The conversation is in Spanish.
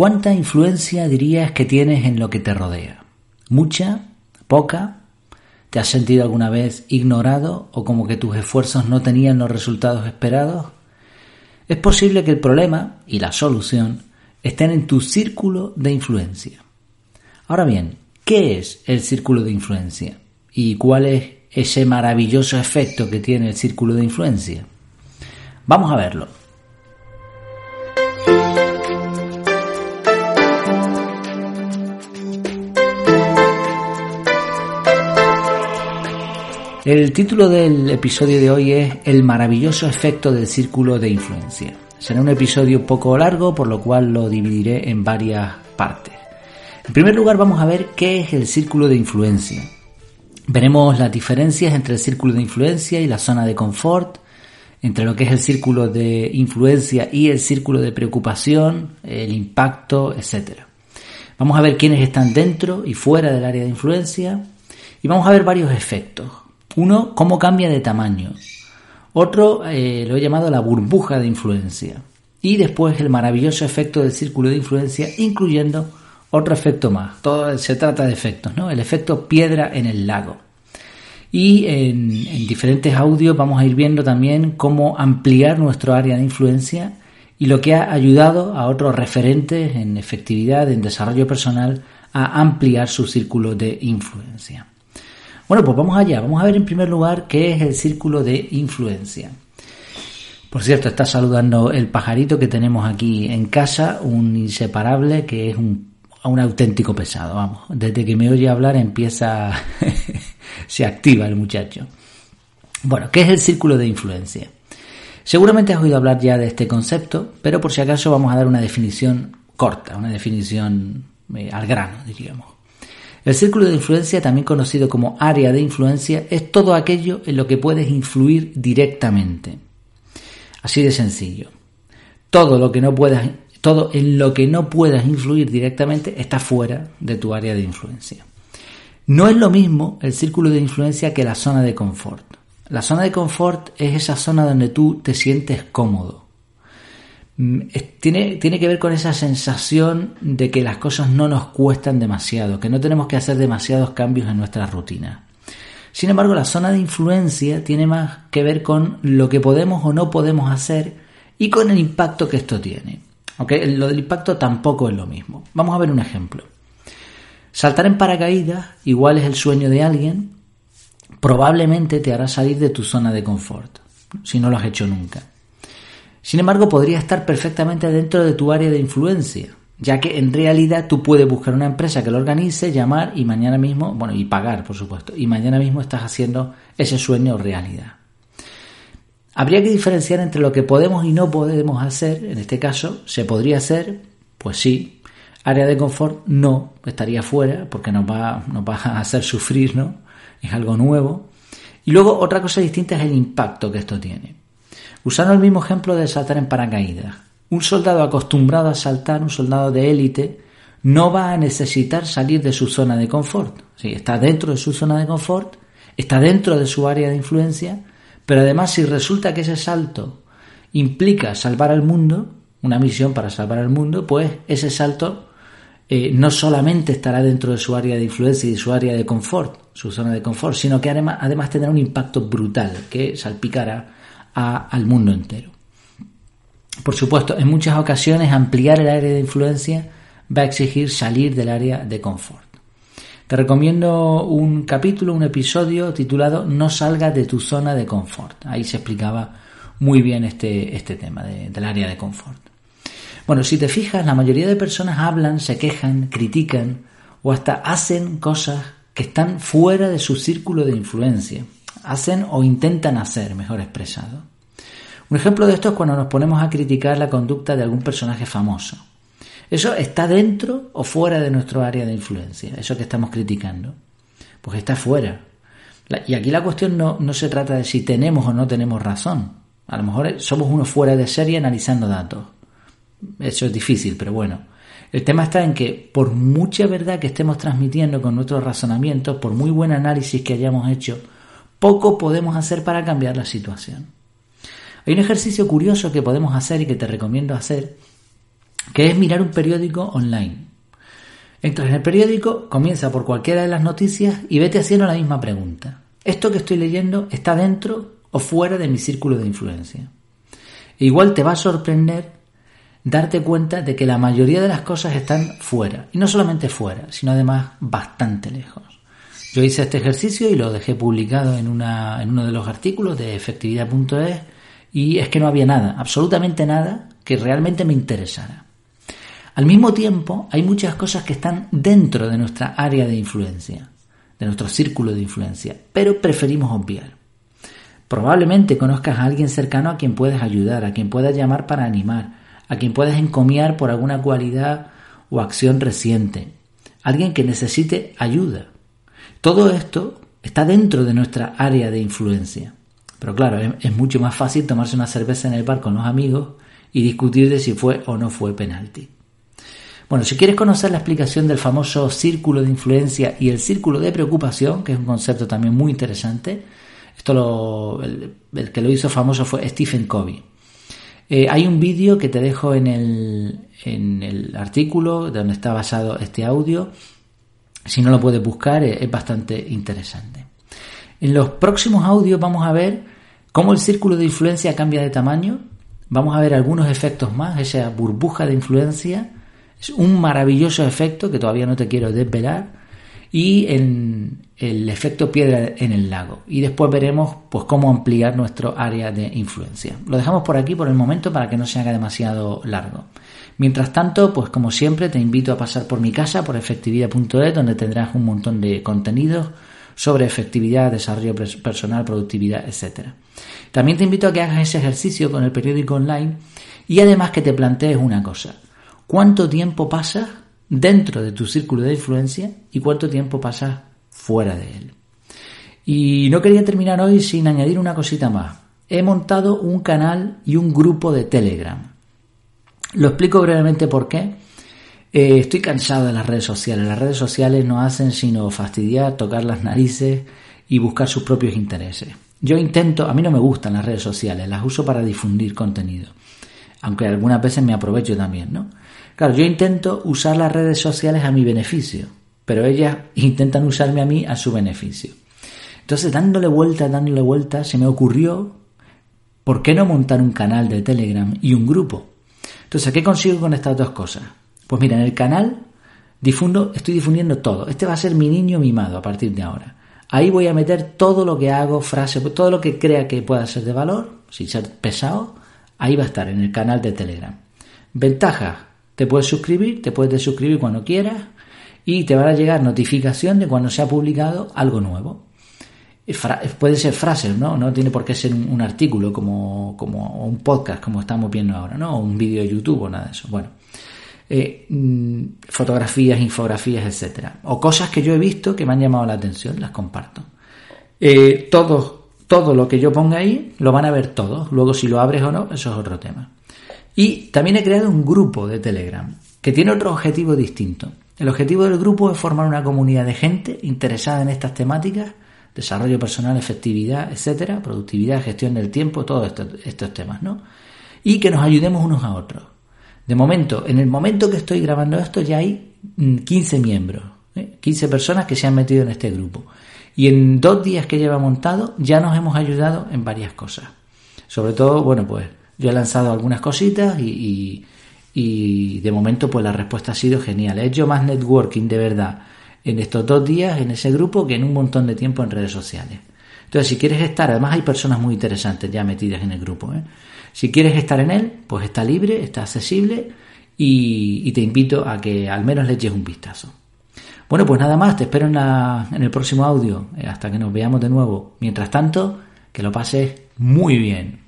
¿Cuánta influencia dirías que tienes en lo que te rodea? ¿Mucha? ¿Poca? ¿Te has sentido alguna vez ignorado o como que tus esfuerzos no tenían los resultados esperados? Es posible que el problema y la solución estén en tu círculo de influencia. Ahora bien, ¿qué es el círculo de influencia? ¿Y cuál es ese maravilloso efecto que tiene el círculo de influencia? Vamos a verlo. El título del episodio de hoy es El maravilloso efecto del círculo de influencia. Será un episodio poco largo, por lo cual lo dividiré en varias partes. En primer lugar vamos a ver qué es el círculo de influencia. Veremos las diferencias entre el círculo de influencia y la zona de confort, entre lo que es el círculo de influencia y el círculo de preocupación, el impacto, etc. Vamos a ver quiénes están dentro y fuera del área de influencia y vamos a ver varios efectos. Uno, cómo cambia de tamaño. Otro eh, lo he llamado la burbuja de influencia. Y después el maravilloso efecto del círculo de influencia, incluyendo otro efecto más. Todo se trata de efectos, ¿no? El efecto piedra en el lago. Y en, en diferentes audios vamos a ir viendo también cómo ampliar nuestro área de influencia y lo que ha ayudado a otros referentes en efectividad, en desarrollo personal, a ampliar su círculo de influencia. Bueno, pues vamos allá. Vamos a ver en primer lugar qué es el círculo de influencia. Por cierto, está saludando el pajarito que tenemos aquí en casa, un inseparable que es un, auténtico pesado. Vamos, desde que me oye hablar empieza, se activa el muchacho. Bueno, ¿qué es el círculo de influencia? Seguramente has oído hablar ya de este concepto, pero por si acaso vamos a dar una definición corta, una definición eh, al grano, diríamos. El círculo de influencia, también conocido como área de influencia, es todo aquello en lo que puedes influir directamente. Así de sencillo. Todo lo que no puedas, todo en lo que no puedas influir directamente está fuera de tu área de influencia. No es lo mismo el círculo de influencia que la zona de confort. La zona de confort es esa zona donde tú te sientes cómodo, tiene, tiene que ver con esa sensación de que las cosas no nos cuestan demasiado, que no tenemos que hacer demasiados cambios en nuestra rutina. Sin embargo, la zona de influencia tiene más que ver con lo que podemos o no podemos hacer y con el impacto que esto tiene. Aunque lo del impacto tampoco es lo mismo. Vamos a ver un ejemplo. Saltar en paracaídas, igual es el sueño de alguien, probablemente te hará salir de tu zona de confort, si no lo has hecho nunca. Sin embargo, podría estar perfectamente dentro de tu área de influencia, ya que en realidad tú puedes buscar una empresa que lo organice, llamar y mañana mismo, bueno, y pagar, por supuesto, y mañana mismo estás haciendo ese sueño realidad. Habría que diferenciar entre lo que podemos y no podemos hacer. En este caso, ¿se podría hacer? Pues sí. Área de confort no, estaría fuera porque nos va, nos va a hacer sufrir, ¿no? Es algo nuevo. Y luego otra cosa distinta es el impacto que esto tiene. Usando el mismo ejemplo de saltar en paracaídas, un soldado acostumbrado a saltar, un soldado de élite, no va a necesitar salir de su zona de confort. Sí, está dentro de su zona de confort, está dentro de su área de influencia, pero además si resulta que ese salto implica salvar al mundo, una misión para salvar al mundo, pues ese salto eh, no solamente estará dentro de su área de influencia y su área de confort, su zona de confort, sino que además, además tendrá un impacto brutal que salpicará al mundo entero. Por supuesto, en muchas ocasiones ampliar el área de influencia va a exigir salir del área de confort. Te recomiendo un capítulo, un episodio titulado No salgas de tu zona de confort. Ahí se explicaba muy bien este, este tema del área de confort. Bueno, si te fijas, la mayoría de personas hablan, se quejan, critican o hasta hacen cosas que están fuera de su círculo de influencia hacen o intentan hacer, mejor expresado. Un ejemplo de esto es cuando nos ponemos a criticar la conducta de algún personaje famoso. Eso está dentro o fuera de nuestro área de influencia, eso que estamos criticando. Pues está fuera. Y aquí la cuestión no, no se trata de si tenemos o no tenemos razón. A lo mejor somos uno fuera de serie analizando datos. Eso es difícil, pero bueno. El tema está en que por mucha verdad que estemos transmitiendo con nuestros razonamientos, por muy buen análisis que hayamos hecho, poco podemos hacer para cambiar la situación. Hay un ejercicio curioso que podemos hacer y que te recomiendo hacer, que es mirar un periódico online. Entras en el periódico, comienza por cualquiera de las noticias y vete haciendo la misma pregunta. ¿Esto que estoy leyendo está dentro o fuera de mi círculo de influencia? E igual te va a sorprender darte cuenta de que la mayoría de las cosas están fuera. Y no solamente fuera, sino además bastante lejos. Yo hice este ejercicio y lo dejé publicado en, una, en uno de los artículos de efectividad.es y es que no había nada, absolutamente nada que realmente me interesara. Al mismo tiempo, hay muchas cosas que están dentro de nuestra área de influencia, de nuestro círculo de influencia, pero preferimos obviar. Probablemente conozcas a alguien cercano a quien puedes ayudar, a quien puedas llamar para animar, a quien puedes encomiar por alguna cualidad o acción reciente, alguien que necesite ayuda. Todo esto está dentro de nuestra área de influencia. Pero claro, es, mucho más fácil tomarse una cerveza en el bar con los amigos y discutir de si fue o no fue penalti. Bueno, si quieres conocer la explicación del famoso círculo de influencia y el círculo de preocupación, que es un concepto también muy interesante, esto lo, el, que lo hizo famoso fue Stephen Covey. Eh, hay un vídeo que te dejo en el, en el artículo donde está basado este audio. Si no lo puedes buscar, es, bastante interesante. En los próximos audios vamos a ver cómo el círculo de influencia cambia de tamaño. Vamos a ver algunos efectos más, esa burbuja de influencia. Es un maravilloso efecto que todavía no te quiero desvelar y en el efecto piedra en el lago. Y después veremos pues, cómo ampliar nuestro área de influencia. Lo dejamos por aquí por el momento para que no se haga demasiado largo. Mientras tanto, pues como siempre, te invito a pasar por mi casa, por efectividad.es, donde tendrás un montón de contenidos sobre efectividad, desarrollo personal, productividad, etc. También te invito a que hagas ese ejercicio con el periódico online y además que te plantees una cosa. ¿Cuánto tiempo pasas dentro de tu círculo de influencia y cuánto tiempo pasas fuera de él. Y no quería terminar hoy sin añadir una cosita más. He montado un canal y un grupo de Telegram. Lo explico brevemente por qué. Eh, estoy cansado de las redes sociales. Las redes sociales no hacen sino fastidiar, tocar las narices y buscar sus propios intereses. Yo intento, a mí no me gustan las redes sociales, las uso para difundir contenido. Aunque algunas veces me aprovecho también, ¿no? Claro, yo intento usar las redes sociales a mi beneficio, pero ellas intentan usarme a mí a su beneficio. Entonces, dándole vuelta, dándole vuelta, se me ocurrió, ¿por qué no montar un canal de Telegram y un grupo? Entonces, ¿qué consigo con estas dos cosas? Pues mira, en el canal difundo, estoy difundiendo todo. Este va a ser mi niño mimado a partir de ahora. Ahí voy a meter todo lo que hago, frases, todo lo que crea que pueda ser de valor, sin ser pesado, ahí va a estar en el canal de Telegram. Ventajas, te puedes suscribir, te puedes desuscribir cuando quieras y te van a llegar notificación de cuando se ha publicado algo nuevo. puede ser frases, ¿no? No tiene por qué ser un, artículo como, como un podcast como estamos viendo ahora, ¿no? O un vídeo de YouTube o nada de eso. Bueno, eh, mm, fotografías, infografías, etcétera. O cosas que yo he visto que me han llamado la atención, las comparto. Eh, todo, lo que yo ponga ahí lo van a ver todos. Luego si lo abres o no, eso es otro tema. Y también he creado un grupo de Telegram que tiene otro objetivo distinto. El objetivo del grupo es formar una comunidad de gente interesada en estas temáticas, desarrollo personal, efectividad, etcétera, productividad, gestión del tiempo, todos estos, temas, ¿no? Y que nos ayudemos unos a otros. De momento, en el momento que estoy grabando esto, ya hay 15 mm, miembros, 15 ¿eh? personas que se han metido en este grupo. Y en dos días que lleva montado, ya nos hemos ayudado en varias cosas. Sobre todo, bueno, pues yo he lanzado algunas cositas y, de momento pues la respuesta ha sido genial. He hecho más networking de verdad en estos dos días en ese grupo que en un montón de tiempo en redes sociales. Entonces, si quieres estar, además hay personas muy interesantes ya metidas en el grupo. ¿eh? Si quieres estar en él, pues está libre, está accesible y, te invito a que al menos le eches un vistazo. Bueno, pues nada más, te espero en, en el próximo audio, eh, hasta que nos veamos de nuevo. Mientras tanto, que lo pases muy bien.